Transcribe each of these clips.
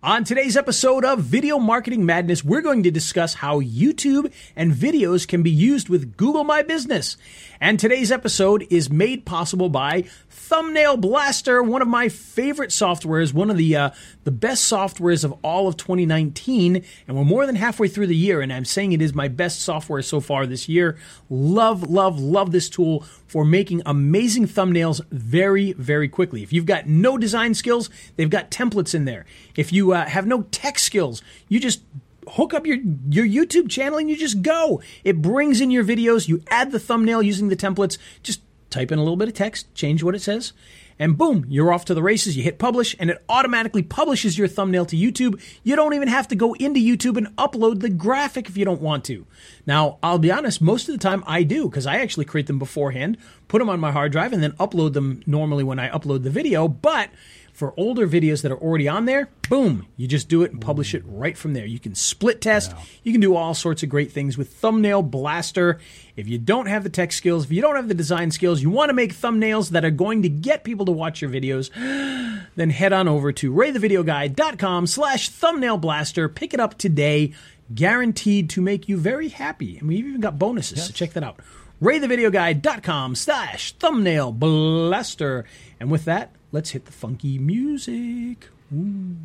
On today's episode of Video Marketing Madness, we're going to discuss how YouTube and videos can be used with Google My Business. And today's episode is made possible by Thumbnail Blaster, one of my favorite softwares, one of the uh, the best softwares of all of 2019. And we're more than halfway through the year, and I'm saying it is my best software so far this year. Love, love, love this tool for making amazing thumbnails very, very quickly. If you've got no design skills, they've got templates in there. If you uh, have no tech skills, you just hook up your your YouTube channel and you just go. It brings in your videos, you add the thumbnail using the templates, just type in a little bit of text, change what it says, and boom, you're off to the races. You hit publish and it automatically publishes your thumbnail to YouTube. You don't even have to go into YouTube and upload the graphic if you don't want to. Now, I'll be honest, most of the time I do because I actually create them beforehand, put them on my hard drive and then upload them normally when I upload the video, but for older videos that are already on there, boom, you just do it and publish it right from there. You can split test, you can do all sorts of great things with Thumbnail Blaster. If you don't have the tech skills, if you don't have the design skills, you want to make thumbnails that are going to get people to watch your videos, then head on over to raythevideoguy.com slash thumbnail blaster. Pick it up today, guaranteed to make you very happy. And we've even got bonuses, so check that out. raythevideoguy.com slash thumbnail blaster. And with that, let's hit the funky music. Ooh.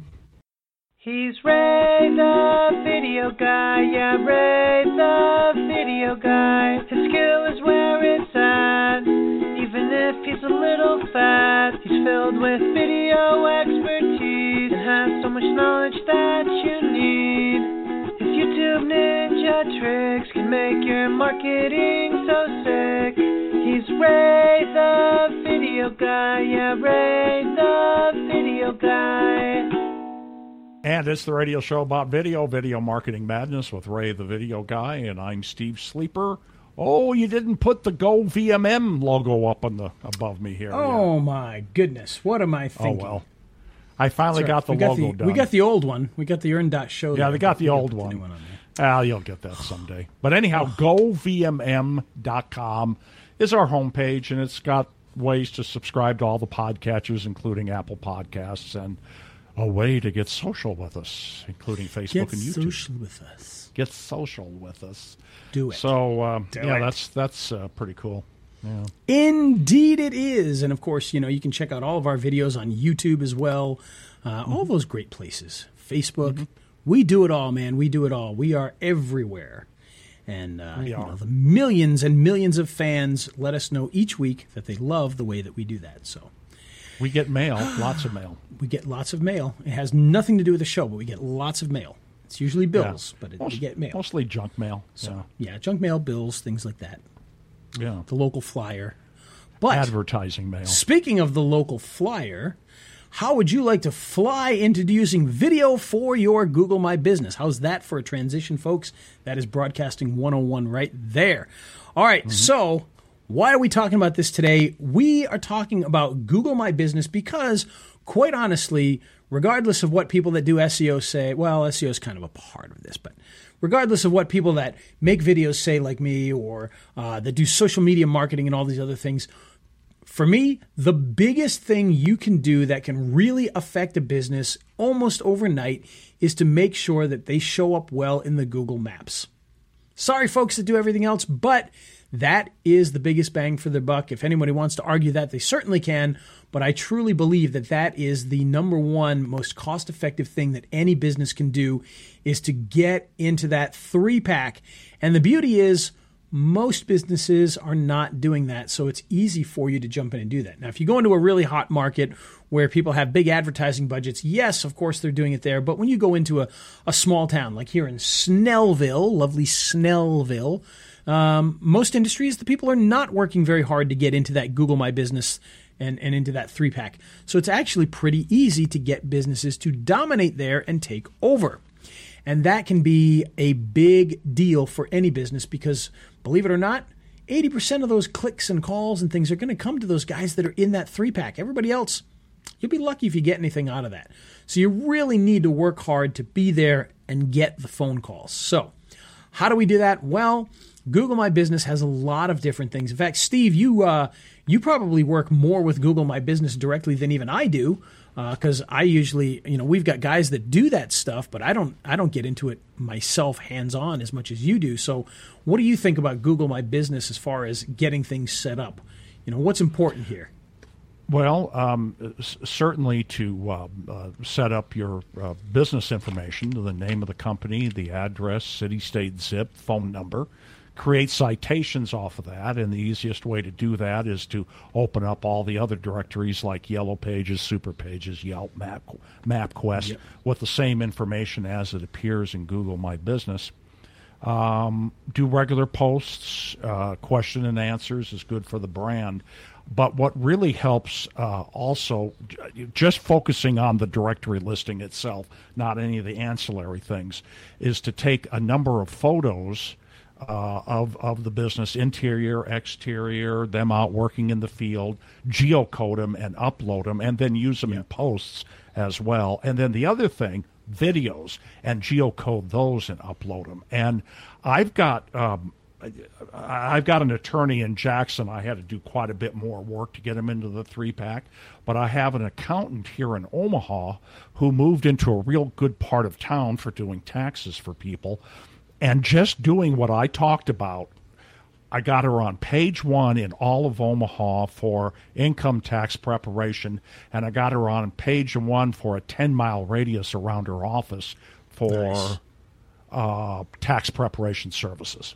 He's Ray the video guy, yeah, Ray the video guy. His skill is where it's at, even if he's a little fat. He's filled with video expertise and has so much knowledge that you need. His YouTube ninja tricks can make your marketing so sick. He's Ray the video guy, yeah, Ray the video guy. And it's the radio show about video, Video Marketing Madness with Ray the Video Guy, and I'm Steve Sleeper. Oh, you didn't put the Go VMM logo up on the above me here. Oh my goodness, what am I thinking? Oh well. I finally Sorry, got the we got logo the, done. We got the old one. We got the Earn Dot Show. Yeah, they got the old put the one. one on. Ah, you'll get that someday. But anyhow, govmm.com is our homepage, and it's got ways to subscribe to all the podcatchers, including Apple Podcasts, and a way to get social with us, including Facebook Get and YouTube. Get social with us. Get social with us. Do it. So um, Do yeah, it. that's that's uh, pretty cool. Yeah. Indeed, it is. And of course, you know, you can check out all of our videos on YouTube as well. Uh, Mm-hmm. All those great places. Facebook. We do it all, man. We do it all. We are everywhere. And uh, you know, the millions and millions of fans let us know each week that they love the way that we do that. So We get mail, lots of mail. we get lots of mail. It has nothing to do with the show, but we get lots of mail. It's usually bills, Yeah. but it, Most- we get mail. Mostly junk mail. so yeah, junk mail, bills, things like that. yeah. yeah. The local flyer. But Advertising mail. Speaking of the local flyer, how would you like to fly into using video for your Google My Business? How's that for a transition, folks? That is Broadcasting 101 right there. All right, so why are we talking about this today? We are talking about Google My Business because, quite honestly, regardless of what people that do SEO say, well, SEO is kind of a part of this, but regardless of what people that make videos say, like me, or uh, that do social media marketing and all these other things, for me, the biggest thing you can do that can really affect a business almost overnight is to make sure that they show up well in the Google Maps. Sorry, folks that do everything else, but that is the biggest bang for the buck. If anybody wants to argue that, they certainly can. But I truly believe that that is the number one most cost effective thing that any business can do is to get into that three pack. And the beauty is, most businesses are not doing that, so it's easy for you to jump in and do that. Now, if you go into a really hot market where people have big advertising budgets, yes, of course they're doing it there. But when you go into a, a small town like here in Snellville, lovely Snellville, um, most industries, the people are not working very hard to get into that Google My Business and, and into that three pack. So it's actually pretty easy to get businesses to dominate there and take over. And that can be a big deal for any business because, believe it or not, 80% of those clicks and calls and things are going to come to those guys that are in that three pack. Everybody else, you'll be lucky if you get anything out of that. So you really need to work hard to be there and get the phone calls. So, how do we do that? Well, Google My Business has a lot of different things. In fact, Steve, you uh, you probably work more with Google My Business directly than even I do. Because I usually, you know, we've got guys that do that stuff, but I don't, I don't get into it myself hands on as much as you do. So, what do you think about Google My Business as far as getting things set up? You know, what's important here? Well, um, certainly to uh, uh, set up your uh, business information, the name of the company, the address, city, state, zip, phone number, create citations off of that. And the easiest way to do that is to open up all the other directories like Yellow Pages, Super Pages, Yelp, Map, MapQuest Yep. with the same information as it appears in Google My Business. Um, do regular posts. Uh, question and answers is good for the brand. But what really helps uh, also, just focusing on the directory listing itself, not any of the ancillary things, is to take a number of photos uh, of of the business, interior, exterior, them out working in the field, geocode them and upload them, and then use them in posts as well. And then the other thing, videos, and geocode those and upload them. And I've got. Um, I've got an attorney in Jackson. I had to do quite a bit more work to get him into the three pack, but I have an accountant here in Omaha who moved into a real good part of town for doing taxes for people. And just doing what I talked about, I got her on page one in all of Omaha for income tax preparation, and I got her on page one for a 10 mile radius around her office for Nice. uh, tax preparation services.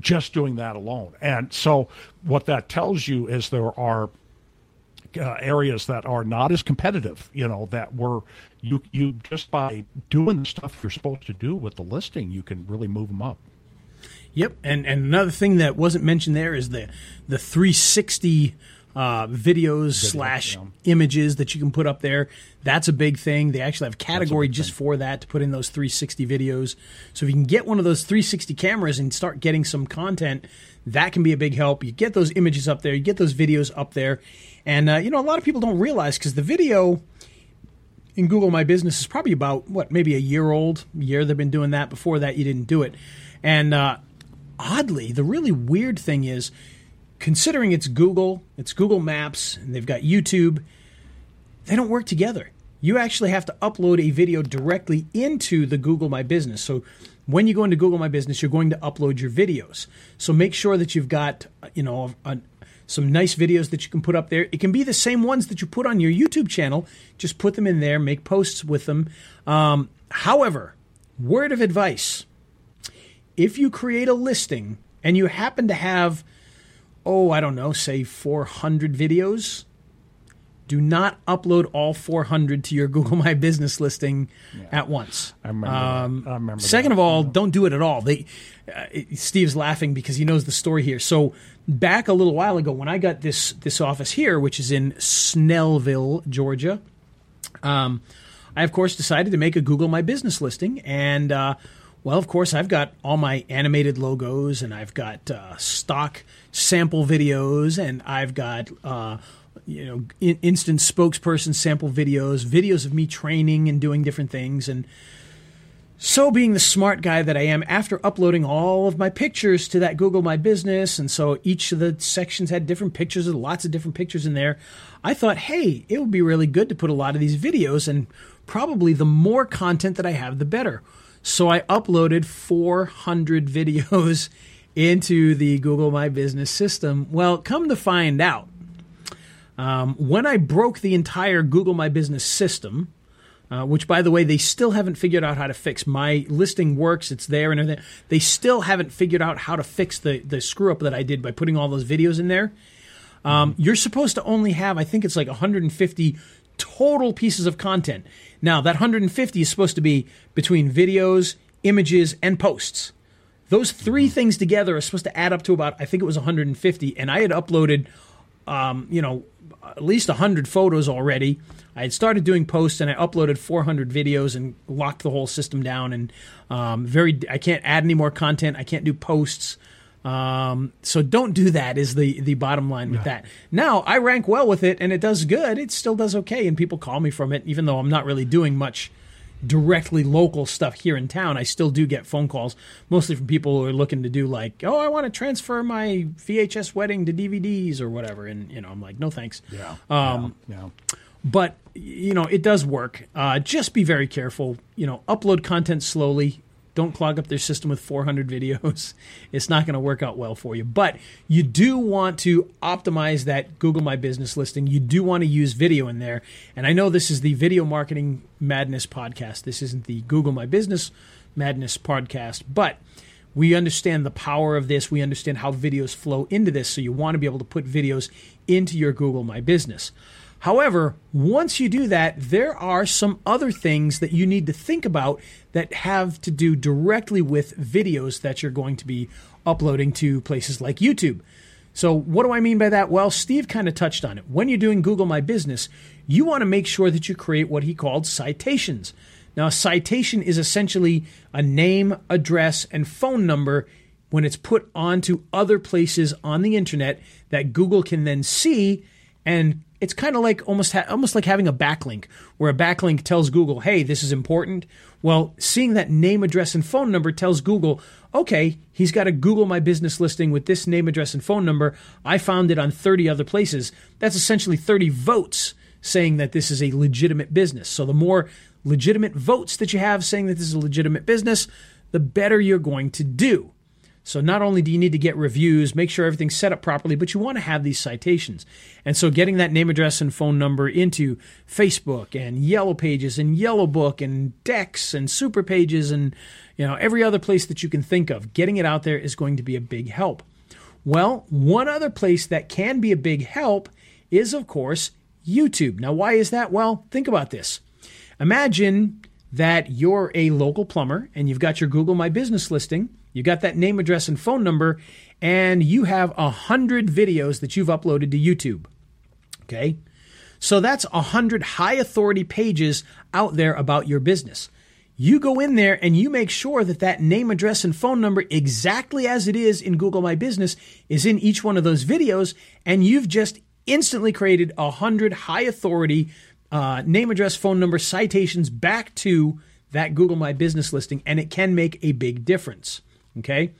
Just doing that alone. And so, what that tells you is there are uh, areas that are not as competitive, you know, that were you you just by doing the stuff you're supposed to do with the listing, you can really move them up. Yep, and and another thing that wasn't mentioned there is the the 360 uh, videos slash yeah. images that you can put up there. That's a big thing. They actually have a category just for that to put in those 360 videos. So if you can get one of those 360 cameras and start getting some content, that can be a big help. You get those images up there, you get those videos up there, and uh, you know a lot of people don't realize because the video in Google My Business is probably about what maybe a year old. Year they've been doing that. Before that, you didn't do it, and uh, oddly, the really weird thing is, considering it's Google, it's Google Maps, and they've got YouTube, they don't work together. You actually have to upload a video directly into the Google My Business. So when you go into Google My Business, you're going to upload your videos. So make sure that you've got, you know, a, some nice videos that you can put up there. It can be the same ones that you put on your YouTube channel. Just put them in there, make posts with them. Um, however, word of advice if you create a listing and you happen to have, oh, I don't know, say 400 videos, do not upload all 400 to your Google My Business listing at once. I remember that. I remember Second that, of all, don't do it at all. They, uh, Steve's laughing because he knows the story here. So back a little while ago, when I got this this office here, which is in Snellville, Georgia, um, I of course decided to make a Google My Business listing, and uh, well, of course, I've got all my animated logos, and I've got uh, stock sample videos, and I've got uh, you know in- instant spokesperson sample videos, videos of me training and doing different things, and so, being the smart guy that I am, after uploading all of my pictures to that Google My Business, and so each of the sections had different pictures, lots of different pictures in there, I thought, hey, it would be really good to put a lot of these videos, and probably the more content that I have, the better. So, I uploaded 400 videos into the Google My Business system. Well, come to find out, um, when I broke the entire Google My Business system, uh, which, by the way, they still haven't figured out how to fix. My listing works; it's there and everything. They still haven't figured out how to fix the the screw up that I did by putting all those videos in there. Um, you're supposed to only have, I think it's like 150 total pieces of content. Now, that 150 is supposed to be between videos, images, and posts. Those 3 things together are supposed to add up to about, I think it was 150, and I had uploaded, um, you know, at least 100 photos already. I had started doing posts and I uploaded 400 videos and locked the whole system down. And um, very, I can't add any more content. I can't do posts. Um, so don't do that. Is the the bottom line with that. Now I rank well with it and it does good. It still does okay, and people call me from it, even though I'm not really doing much directly local stuff here in town. I still do get phone calls, mostly from people who are looking to do like, oh, I want to transfer my VHS wedding to DVDs or whatever, and you know, I'm like, no thanks. Yeah. Um, yeah. but you know it does work. Uh, just be very careful. You know, upload content slowly. Don't clog up their system with 400 videos. It's not going to work out well for you. But you do want to optimize that Google My Business listing. You do want to use video in there. And I know this is the Video Marketing Madness podcast. This isn't the Google My Business Madness podcast, but we understand the power of this. We understand how videos flow into this. So you want to be able to put videos into your Google My Business. However, once you do that, there are some other things that you need to think about that have to do directly with videos that you're going to be uploading to places like YouTube. So, what do I mean by that? Well, Steve kind of touched on it. When you're doing Google My Business, you want to make sure that you create what he called citations. Now, a citation is essentially a name, address, and phone number when it's put onto other places on the internet that Google can then see and it's kind of like almost ha- almost like having a backlink where a backlink tells Google, "Hey, this is important." Well, seeing that name, address, and phone number tells Google, "Okay, he's got a Google My Business listing with this name, address, and phone number. I found it on 30 other places." That's essentially 30 votes saying that this is a legitimate business. So the more legitimate votes that you have saying that this is a legitimate business, the better you're going to do. So not only do you need to get reviews, make sure everything's set up properly, but you want to have these citations. And so getting that name, address, and phone number into Facebook and Yellow Pages and Yellow Book and Dex and Super Pages and you know every other place that you can think of, getting it out there is going to be a big help. Well, one other place that can be a big help is of course YouTube. Now why is that? Well, think about this. Imagine that you're a local plumber and you've got your Google My Business listing you got that name, address, and phone number, and you have a hundred videos that you've uploaded to YouTube. Okay, so that's a hundred high authority pages out there about your business. You go in there and you make sure that that name, address, and phone number, exactly as it is in Google My Business, is in each one of those videos, and you've just instantly created a hundred high authority uh, name, address, phone number citations back to that Google My Business listing, and it can make a big difference. Okay.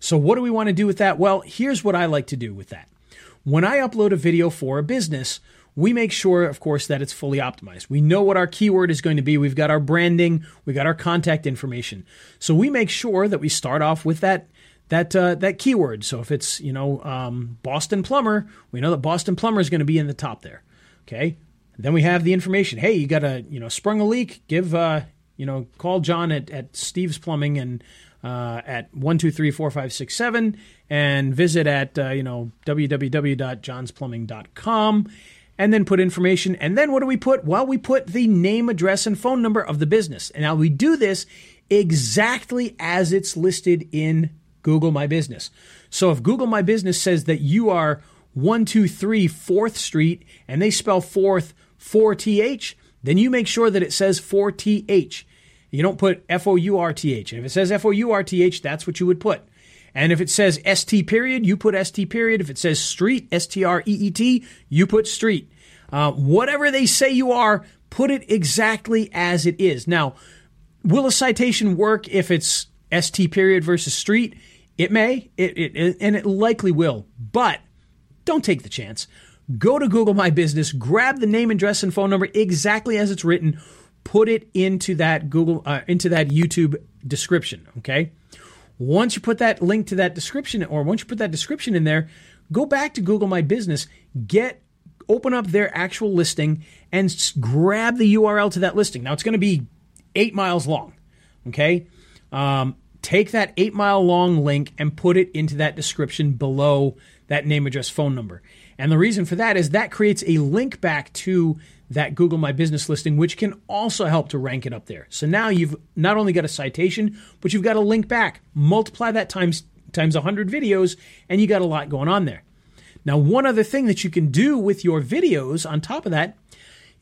So, what do we want to do with that? Well, here's what I like to do with that. When I upload a video for a business, we make sure, of course, that it's fully optimized. We know what our keyword is going to be. We've got our branding, we got our contact information. So we make sure that we start off with that that uh, that keyword. So if it's you know um, Boston plumber, we know that Boston plumber is going to be in the top there. Okay. Then we have the information. Hey, you got a you know sprung a leak? Give uh, you know call John at, at Steve's Plumbing and uh, at one two three four five six seven and visit at uh, you know www.johnsplumbing.com and then put information. And then what do we put? Well we put the name address and phone number of the business. And now we do this exactly as it's listed in google my business. So if google my business says that you are 123 4th street and they spell fourth 4th then you make sure that it says 4th you don't put F O U R T H. And if it says F O U R T H, that's what you would put. And if it says ST period, you put ST period. If it says street, S T R E E T, you put street. Uh, whatever they say you are, put it exactly as it is. Now, will a citation work if it's ST period versus street? It may, it, it, and it likely will, but don't take the chance. Go to Google My Business, grab the name, address, and phone number exactly as it's written put it into that Google uh, into that YouTube description. Okay. Once you put that link to that description, or once you put that description in there, go back to Google My Business, get open up their actual listing, and grab the URL to that listing. Now it's going to be eight miles long. Okay. Um, take that eight mile long link and put it into that description below that name, address, phone number. And the reason for that is that creates a link back to that Google My Business listing, which can also help to rank it up there. So now you've not only got a citation, but you've got a link back. Multiply that times times 100 videos, and you got a lot going on there. Now, one other thing that you can do with your videos on top of that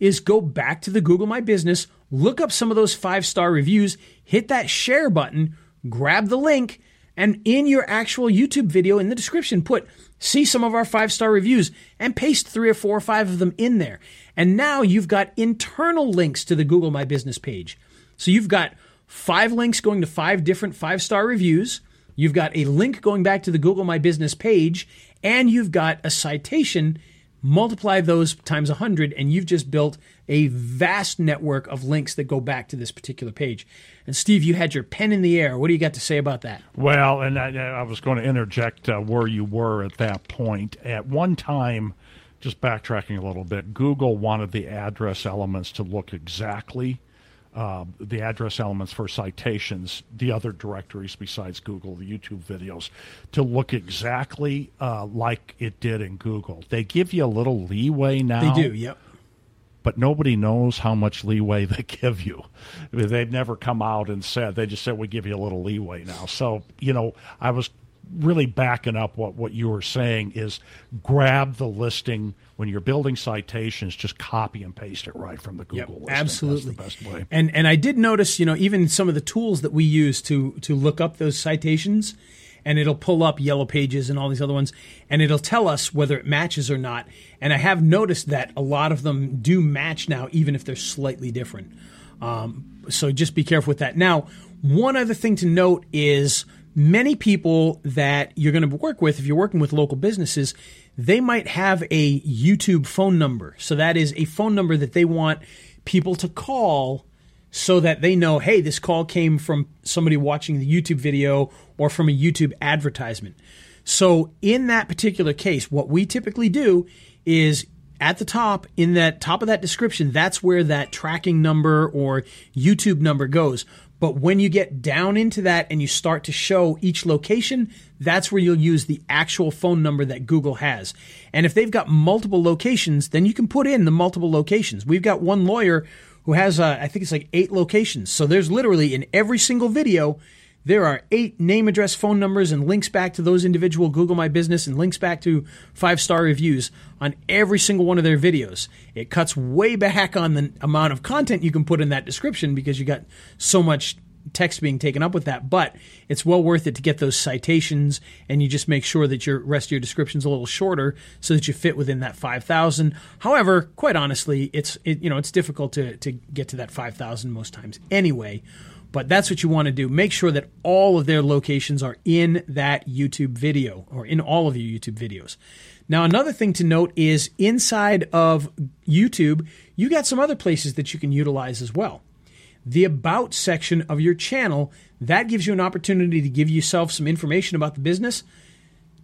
is go back to the Google My Business, look up some of those five star reviews, hit that share button, grab the link, and in your actual YouTube video in the description, put see some of our five star reviews and paste three or four or five of them in there. And now you've got internal links to the Google My Business page. So you've got five links going to five different five star reviews. You've got a link going back to the Google My Business page, and you've got a citation multiply those times 100 and you've just built a vast network of links that go back to this particular page. And steve you had your pen in the air. What do you got to say about that? Well, and I, I was going to interject uh, where you were at that point. At one time, just backtracking a little bit, Google wanted the address elements to look exactly uh, the address elements for citations, the other directories besides Google, the YouTube videos, to look exactly uh, like it did in Google. They give you a little leeway now they do yep but nobody knows how much leeway they give you. I mean, they've never come out and said they just said we give you a little leeway now. So you know, I was really backing up what what you were saying is grab the listing when you're building citations, just copy and paste it right from the Google listing. absolutely That's the best way. and and i did notice you know even some of the tools that we use to to look up those citations and it'll pull up yellow pages and all these other ones and it'll tell us whether it matches or not and i have noticed that a lot of them do match now even if they're slightly different um, so just be careful with that now one other thing to note is many people that you're going to work with if you're working with local businesses they might have a youtube phone number so that is a phone number that they want people to call so that they know, hey, this call came from somebody watching the YouTube video or from a YouTube advertisement. So, in that particular case, what we typically do is at the top, in that top of that description, that's where that tracking number or YouTube number goes. But when you get down into that and you start to show each location, that's where you'll use the actual phone number that Google has. And if they've got multiple locations, then you can put in the multiple locations. We've got one lawyer who has, uh, I think it's like eight locations. So there's literally in every single video, there are eight name, address, phone numbers, and links back to those individual Google My Business and links back to five star reviews on every single one of their videos. It cuts way back on the amount of content you can put in that description because you got so much text being taken up with that, but it's well worth it to get those citations and you just make sure that your rest of your description's a little shorter so that you fit within that 5000. However, quite honestly, it's it, you know, it's difficult to to get to that 5000 most times anyway. But that's what you want to do. Make sure that all of their locations are in that YouTube video or in all of your YouTube videos. Now, another thing to note is inside of YouTube, you got some other places that you can utilize as well the about section of your channel. That gives you an opportunity to give yourself some information about the business.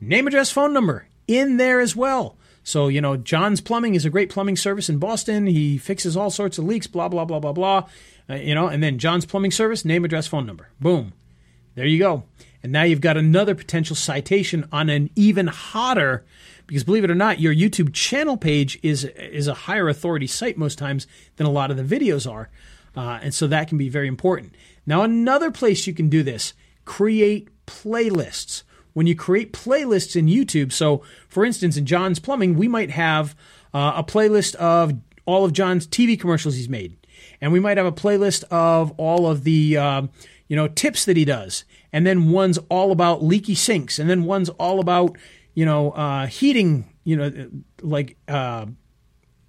Name, address, phone number in there as well. So, you know, John's Plumbing is a great plumbing service in Boston. He fixes all sorts of leaks, blah, blah, blah, blah, blah. Uh, you know, and then John's Plumbing Service, name, address, phone number. Boom. There you go. And now you've got another potential citation on an even hotter, because believe it or not, your YouTube channel page is is a higher authority site most times than a lot of the videos are. Uh, and so that can be very important. Now, another place you can do this create playlists. When you create playlists in YouTube, so for instance, in John's Plumbing, we might have uh, a playlist of all of John's TV commercials he's made, and we might have a playlist of all of the uh, you know tips that he does, and then one's all about leaky sinks, and then one's all about you know uh, heating, you know, like uh,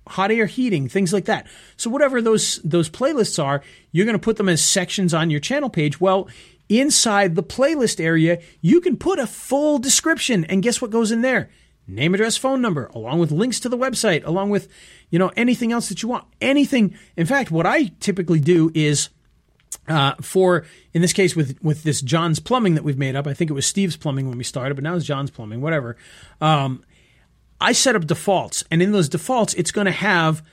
hot air heating, things like that. So whatever those those playlists are, you're going to put them as sections on your channel page. Well, inside the playlist area, you can put a full description and guess what goes in there? Name, address, phone number, along with links to the website, along with, you know, anything else that you want. Anything. In fact, what I typically do is uh, for in this case with with this John's Plumbing that we've made up. I think it was Steve's Plumbing when we started, but now it's John's Plumbing. Whatever. Um, I set up defaults, and in those defaults, it's going to have,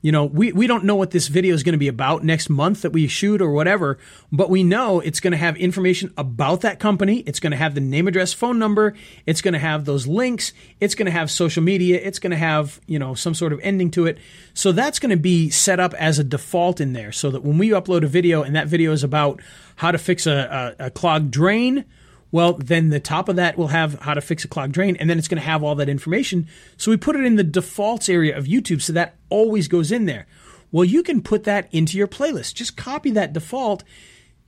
you know, we, we don't know what this video is going to be about next month that we shoot or whatever, but we know it's going to have information about that company. It's going to have the name, address, phone number. It's going to have those links. It's going to have social media. It's going to have, you know, some sort of ending to it. So that's going to be set up as a default in there so that when we upload a video and that video is about how to fix a, a, a clogged drain, well, then the top of that will have how to fix a clogged drain, and then it's going to have all that information. So we put it in the defaults area of YouTube, so that always goes in there. Well, you can put that into your playlist. Just copy that default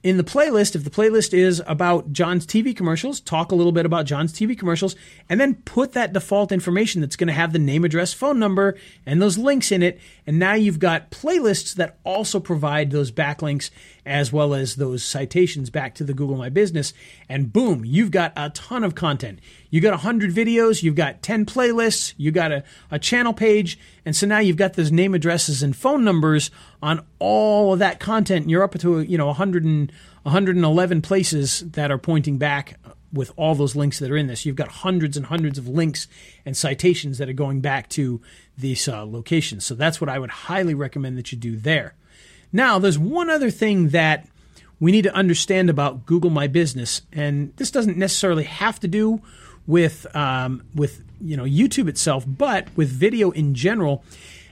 in the playlist. If the playlist is about John's TV commercials, talk a little bit about John's TV commercials, and then put that default information that's going to have the name, address, phone number, and those links in it. And now you've got playlists that also provide those backlinks as well as those citations back to the Google My Business. And boom, you've got a ton of content. You got 100 videos, you've got 10 playlists, you got a, a channel page. And so now you've got those name addresses and phone numbers on all of that content. And you're up to, you know, 100 and, 111 places that are pointing back with all those links that are in this. You've got hundreds and hundreds of links and citations that are going back to these uh, locations. So that's what I would highly recommend that you do there. Now, there's one other thing that we need to understand about Google My Business, and this doesn't necessarily have to do with um, with you know YouTube itself, but with video in general,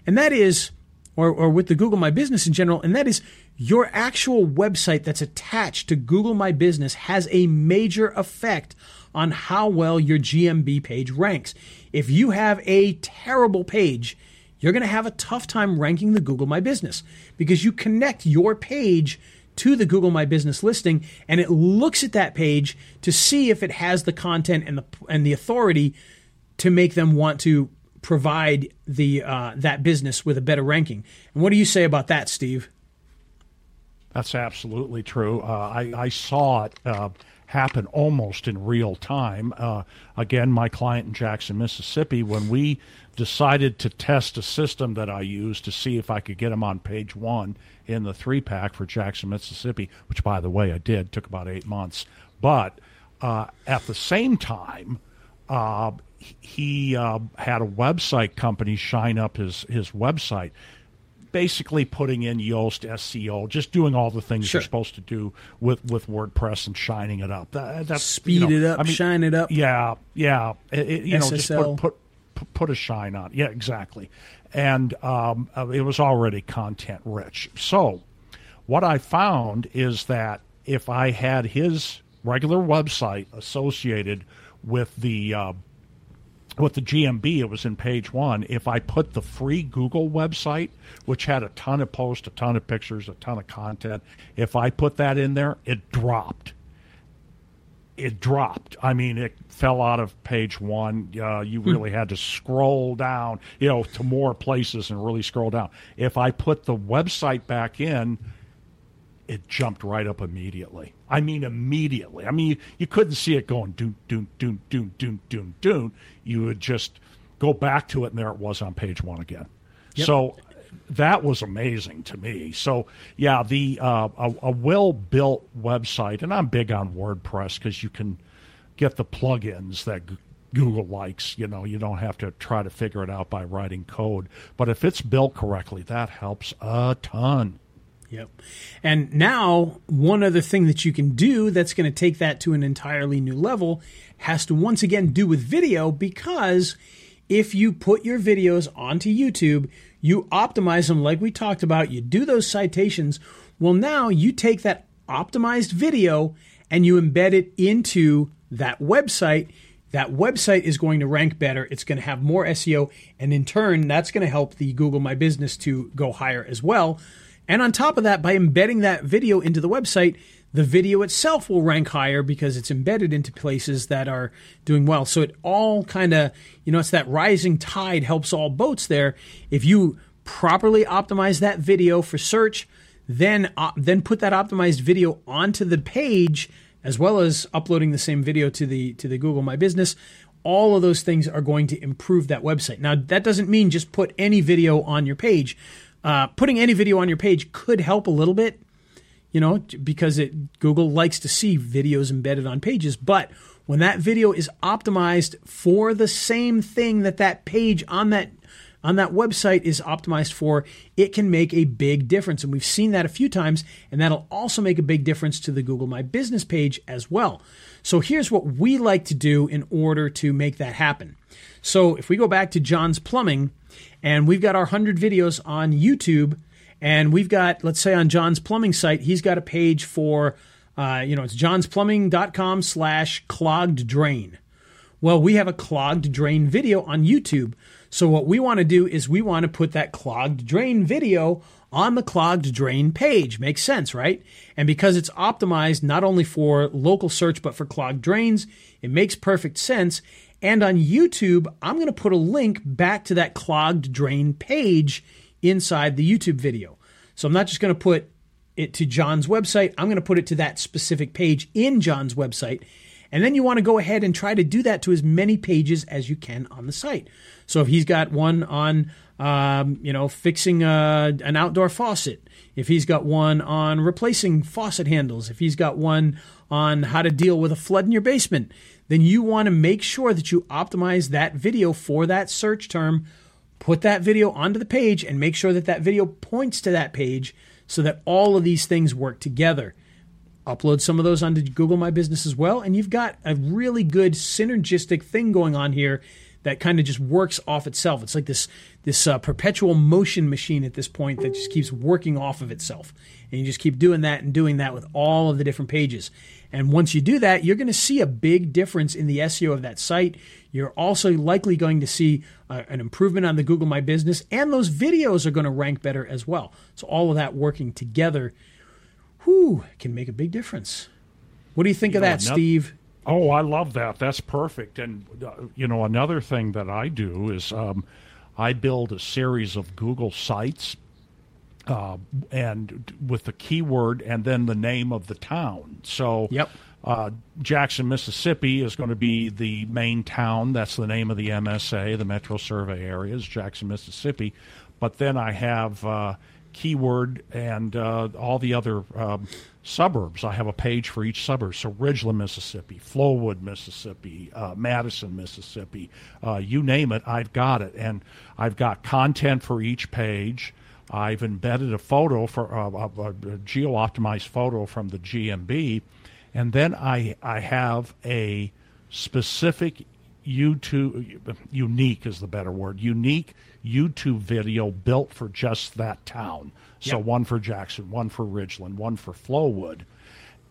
and that is, or or with the Google My Business in general, and that is your actual website that's attached to Google My Business has a major effect on how well your GMB page ranks. If you have a terrible page, you're going to have a tough time ranking the Google My Business because you connect your page to the Google My Business listing and it looks at that page to see if it has the content and the and the authority to make them want to provide the uh, that business with a better ranking. And what do you say about that, Steve? That's absolutely true. Uh, I, I, saw it uh, happen almost in real time. Uh, again, my client in Jackson, Mississippi, when we decided to test a system that I used to see if I could get them on page one in the three pack for Jackson, Mississippi, which, by the way, I did, took about eight months. But uh, at the same time, uh, he uh, had a website company shine up his, his website basically putting in Yoast SEO, just doing all the things sure. you're supposed to do with, with WordPress and shining it up. That, that's speed you know, it up, I mean, shine it up. Yeah, yeah. It, it, you SSL. know, just put, put put a shine on. Yeah, exactly. And um, uh, it was already content rich. So what I found is that if I had his regular website associated with the uh, with the GMB, it was in page one. If I put the free Google website, which had a ton of posts, a ton of pictures, a ton of content, if I put that in there, it dropped. It dropped. I mean, it fell out of page one. Uh, you hmm. really had to scroll down, you know, to more places and really scroll down. If I put the website back in, it jumped right up immediately. I mean, immediately. I mean, you, you couldn't see it going doon, doon, doon, doon, doon, doon, doon. You would just go back to it, and there it was on page one again. Yep. So that was amazing to me. So yeah, the uh, a, a well built website, and I'm big on WordPress because you can get the plugins that Google likes. You know, you don't have to try to figure it out by writing code. But if it's built correctly, that helps a ton. Yep. And now, one other thing that you can do that's going to take that to an entirely new level has to once again do with video because if you put your videos onto YouTube, you optimize them like we talked about, you do those citations. Well, now you take that optimized video and you embed it into that website. That website is going to rank better. It's going to have more SEO. And in turn, that's going to help the Google My Business to go higher as well. And on top of that, by embedding that video into the website, the video itself will rank higher because it's embedded into places that are doing well. So it all kind of, you know, it's that rising tide helps all boats there. If you properly optimize that video for search, then uh, then put that optimized video onto the page as well as uploading the same video to the to the Google My Business. All of those things are going to improve that website. Now, that doesn't mean just put any video on your page uh, putting any video on your page could help a little bit, you know, because it Google likes to see videos embedded on pages. But when that video is optimized for the same thing that that page on that on that website is optimized for, it can make a big difference. And we've seen that a few times, and that'll also make a big difference to the Google My Business page as well. So here's what we like to do in order to make that happen. So if we go back to John's Plumbing, and we've got our 100 videos on YouTube. And we've got, let's say on John's plumbing site, he's got a page for, uh, you know, it's johnsplumbing.com slash clogged drain. Well, we have a clogged drain video on YouTube. So what we want to do is we want to put that clogged drain video on the clogged drain page. Makes sense, right? And because it's optimized not only for local search but for clogged drains, it makes perfect sense. And on YouTube, I'm going to put a link back to that clogged drain page inside the YouTube video. So I'm not just going to put it to John's website. I'm going to put it to that specific page in John's website. And then you want to go ahead and try to do that to as many pages as you can on the site. So if he's got one on, um, you know, fixing a, an outdoor faucet, if he's got one on replacing faucet handles, if he's got one on how to deal with a flood in your basement, then you want to make sure that you optimize that video for that search term. Put that video onto the page and make sure that that video points to that page so that all of these things work together upload some of those onto Google My Business as well. And you've got a really good synergistic thing going on here that kind of just works off itself. It's like this this uh, perpetual motion machine at this point that just keeps working off of itself. And you just keep doing that and doing that with all of the different pages. And once you do that, you're going to see a big difference in the SEO of that site. You're also likely going to see uh, an improvement on the Google My Business, and those videos are going to rank better as well. So all of that working together whew, can make a big difference. What do you think you of know, that, Steve? Oh, I love that. That's perfect. And, uh, you know, another thing that I do is um, I build a series of Google sites uh, and with the keyword and then the name of the town. So, yep. Uh, Jackson, Mississippi is going to be the main town. That's the name of the MSA, the Metro Survey Area is Jackson, Mississippi. But then I have uh, keyword and uh, all the other um, suburbs. I have a page for each suburb. So Ridgeland, Mississippi, Flowood, Mississippi, uh, Madison, Mississippi, uh, you name it, I've got it. And I've got content for each page. I've embedded a photo for uh, a, a geo optimized photo from the GMB. And then I, I have a specific YouTube, unique is the better word, unique YouTube video built for just that town. So yep. one for Jackson, one for Ridgeland, one for Flowood.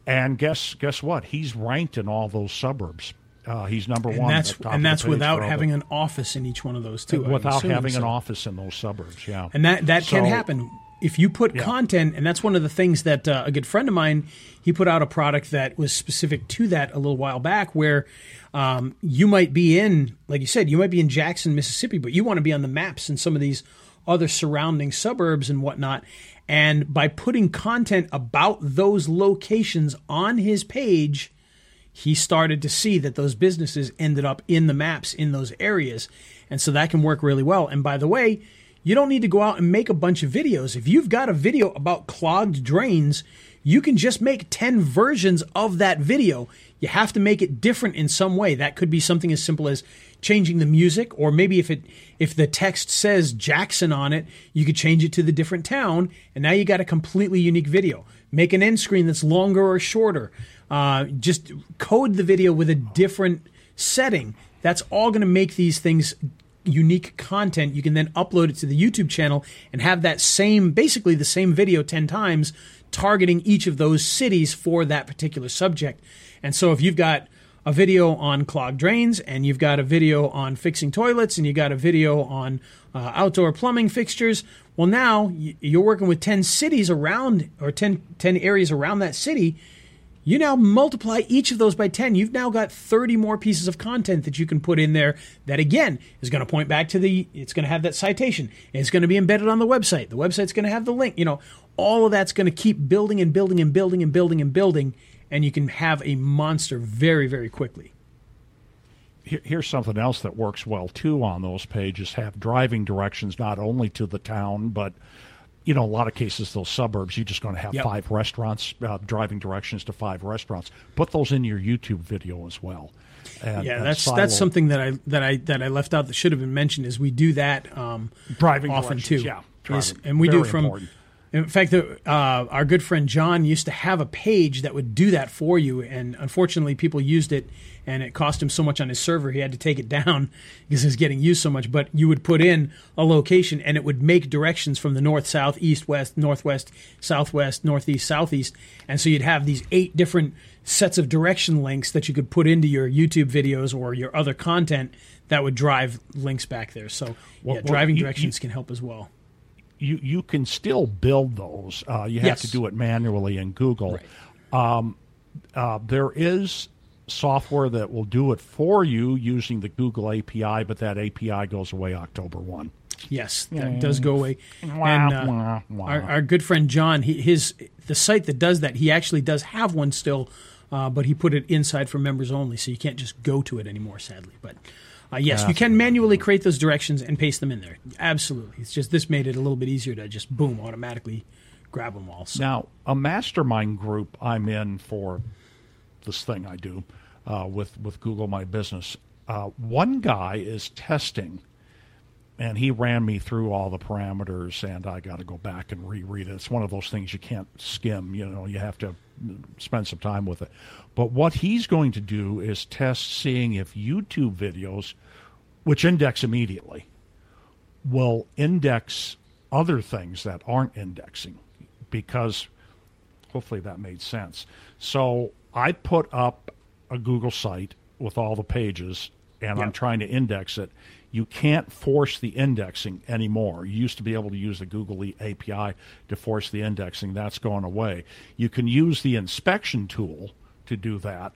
And guess guess what? He's ranked in all those suburbs. Uh, he's number and one. That's, and that's without having an office in each one of those two. Without having so. an office in those suburbs, yeah. And that that so, can happen if you put yeah. content, and that's one of the things that uh, a good friend of mine he put out a product that was specific to that a little while back, where um, you might be in, like you said, you might be in Jackson, Mississippi, but you want to be on the maps in some of these other surrounding suburbs and whatnot. And by putting content about those locations on his page, he started to see that those businesses ended up in the maps in those areas. And so that can work really well. And by the way, you don't need to go out and make a bunch of videos. If you've got a video about clogged drains, you can just make 10 versions of that video. You have to make it different in some way. That could be something as simple as changing the music or maybe if it if the text says Jackson on it, you could change it to the different town and now you got a completely unique video. Make an end screen that's longer or shorter. Uh, just code the video with a different setting. That's all going to make these things unique content, you can then upload it to the YouTube channel and have that same, basically the same video 10 times, targeting each of those cities for that particular subject. And so if you've got a video on clogged drains and you've got a video on fixing toilets and you got a video on uh, outdoor plumbing fixtures, well, now you're working with 10 cities around or 10, 10 areas around that city you now multiply each of those by 10. You've now got 30 more pieces of content that you can put in there that, again, is going to point back to the, it's going to have that citation. It's going to be embedded on the website. The website's going to have the link. You know, all of that's going to keep building and building and building and building and building. And you can have a monster very, very quickly. Here's something else that works well too on those pages have driving directions not only to the town, but you know, a lot of cases, those suburbs, you're just going to have yep. five restaurants, uh, driving directions to five restaurants. Put those in your YouTube video as well. And, yeah, that's silo. that's something that I that I that I left out that should have been mentioned. Is we do that um, driving often too. Yeah, is, and we do from. Important. In fact, the, uh, our good friend John used to have a page that would do that for you, and unfortunately, people used it and it cost him so much on his server he had to take it down because it was getting used so much. But you would put in a location and it would make directions from the north, south, east, west, northwest, southwest, northeast, southeast, and so you'd have these eight different sets of direction links that you could put into your YouTube videos or your other content that would drive links back there. So well, yeah, driving well, you, directions you, can help as well. You you can still build those. Uh, you have yes. to do it manually in Google. Right. Um, uh, there is software that will do it for you using the Google API, but that API goes away October 1. Yes, that does go away. And uh, our, our good friend John, he, his the site that does that, he actually does have one still, uh, but he put it inside for members only, so you can't just go to it anymore, sadly. But uh, yes, you can manually create those directions and paste them in there. Absolutely, it's just this made it a little bit easier to just boom automatically grab them all. So Now, a mastermind group I'm in for this thing I do uh, with with Google My Business. Uh, one guy is testing, and he ran me through all the parameters, and I got to go back and reread it. It's one of those things you can't skim. You know, you have to spend some time with it. But what he's going to do is test seeing if YouTube videos, which index immediately, will index other things that aren't indexing because hopefully that made sense. So I put up a Google site with all the pages and I'm trying to index it. You can't force the indexing anymore. You used to be able to use the Google E- API to force the indexing. That's gone away. You can use the inspection tool to do that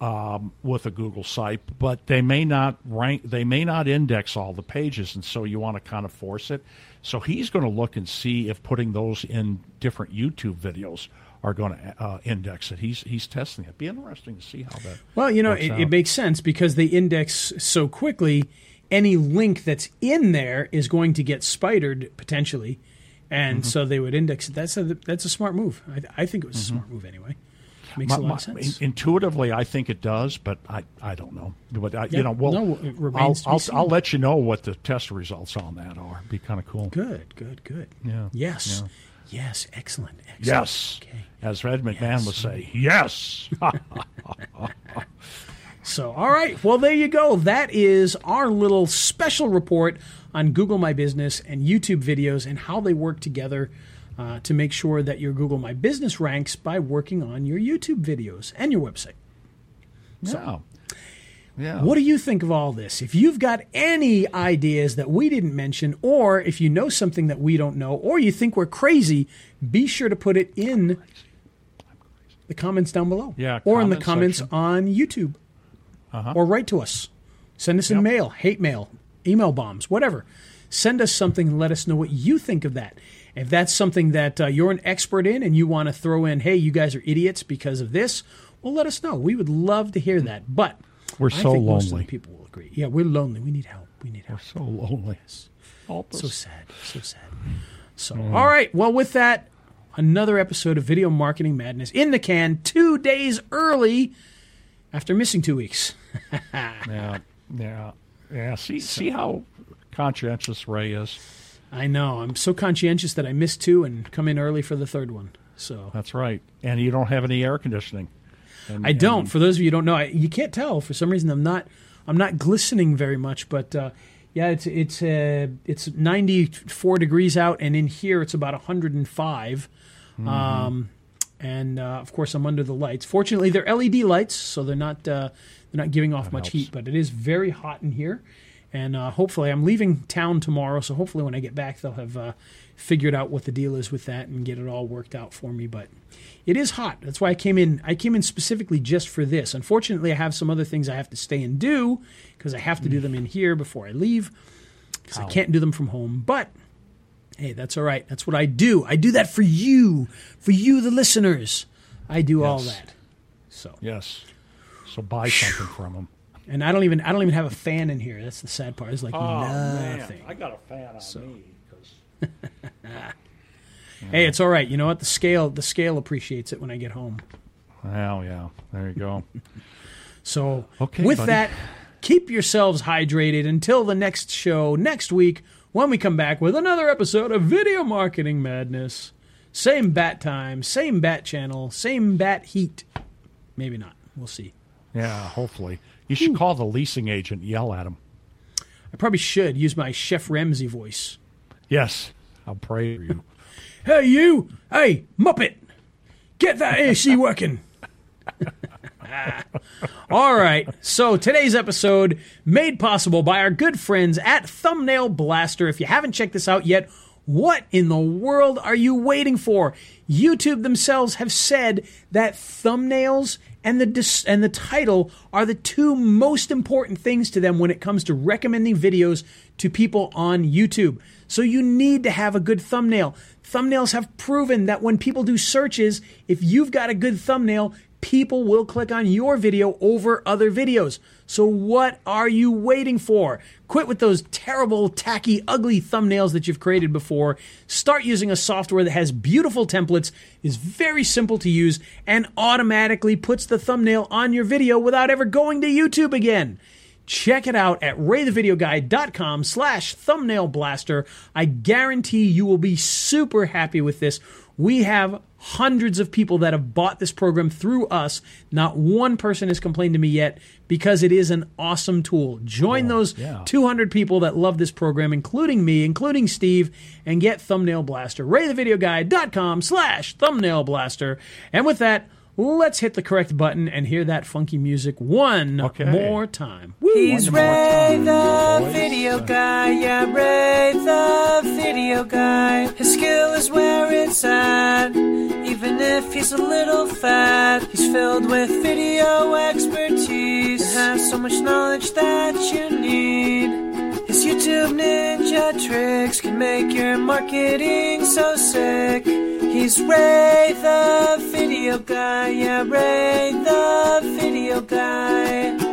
um, with a Google site, but they may not rank. They may not index all the pages, and so you want to kind of force it. So he's going to look and see if putting those in different YouTube videos are going to uh, index it. He's he's testing it. Be interesting to see how that. Well, you know, it, it makes sense because they index so quickly. Any link that's in there is going to get spidered potentially, and Mm-hmm. so they would index it. That's a that's a smart move. I, I think it was a smart move anyway. Makes Mm-hmm. My- a lot of sense. in- intuitively, I think it does, but I, I don't know. But I, Yeah, you know, well, no, I'll, I'll. I'll let you know what the test results on that are. Be kind of cool. good, good, good. Yeah, Yes. Yes. Excellent. excellent. Yes, Okay. as Ed McMahon Yes. would say, yes. So, all right. Well, there you go. That is our little special report on Google My Business and YouTube videos and how they work together uh, to make sure that your Google My Business ranks by working on your YouTube videos and your website. yeah, yeah. What do you think of all this? If you've got any ideas that we didn't mention, or if you know something that we don't know, or you think we're crazy, be sure to put it in the comments down below. Yeah, Or in the comments section. on YouTube. Or write to us. Send us in mail, hate mail, email bombs, whatever. Send us something and let us know what you think of that. If that's something that uh, you're an expert in and you want to throw in, hey, you guys are idiots because of this, well, let us know. We would love to hear that. But We're I so think most of lonely. the people will agree. Yeah, we're lonely. We need help. We need help. We're so lonely. Help So sad. So sad. So, all right. Well, with that, another episode of Video Marketing Madness in the can, two days early after missing two weeks. Yeah, yeah, yeah. See, see how conscientious Ray is. I know. I'm so conscientious that I missed two and come in early for the third one. So That's right. And you don't have any air conditioning. And, I don't. and- For those of you who don't know, I, you can't tell. For some reason, I'm not. I'm not glistening very much. But uh, yeah, it's it's uh, it's 94 degrees out, and in here it's about 105. Mm-hmm. Um, and uh, of course, I'm under the lights. Fortunately, they're LED lights, so they're not uh, they're not giving off much helps. heat. But it is very hot in here. And uh, hopefully, I'm leaving town tomorrow, so hopefully, when I get back, they'll have uh, figured out what the deal is with that and get it all worked out for me. But it is hot. That's why I came in. I came in specifically just for this. Unfortunately, I have some other things I have to stay and do because I have to do them in here before I leave because I can't do them from home. But hey, that's all right. That's what I do. I do that for you, for you, the listeners. I do all that. So, Yes. So buy something from them. and I don't even I don't even have a fan in here. That's the sad part. It's like Oh, nothing. I got a fan on me. 'cause- Hey, it's all right. You know what? The scale the scale appreciates it when I get home. Well, yeah. There you go. So, Okay, with buddy. that, keep yourselves hydrated until the next show next week when we come back with another episode of Video Marketing Madness. Same bat time, same bat channel, same bat heat. Maybe not. We'll see. Yeah, hopefully. You should call the leasing agent yell at him. I probably should use my Chef Ramsay voice. Yes. I'll pray for you. Hey, you! Hey, Muppet! Get that AC working! All right, so today's episode made possible by our good friends at Thumbnail Blaster. If you haven't checked this out yet, What in the world are you waiting for? YouTube themselves have said that thumbnails and the dis- and the title are the two most important things to them when it comes to recommending videos to people on YouTube. So you need to have a good thumbnail. Thumbnails have proven that when people do searches, if you've got a good thumbnail, people will click on your video over other videos. So what are you waiting for? Quit with those terrible, tacky, ugly thumbnails that you've created before. Start using a software that has beautiful templates, is very simple to use, and automatically puts the thumbnail on your video without ever going to YouTube again. Check it out at raythevideoguy.com slash thumbnail blaster. I guarantee you will be super happy with this. We have hundreds of people that have bought this program through us. Not one person has complained to me yet because it is an awesome tool. Join those yeah. 200 people that love this program, including me, including Steve, and get Thumbnail Blaster. RayTheVideoGuy.com slash Thumbnail Blaster. And with that, let's hit the correct button and hear that funky music one Okay. more time. Woo! He's One Ray time, the video guy, yeah, Ray the video guy. His skill is where it's at, even if he's a little fat. He's filled with video expertise and has so much knowledge that you need. YouTube ninja tricks can make your marketing so sick. He's Ray the video guy, yeah, Ray the video guy.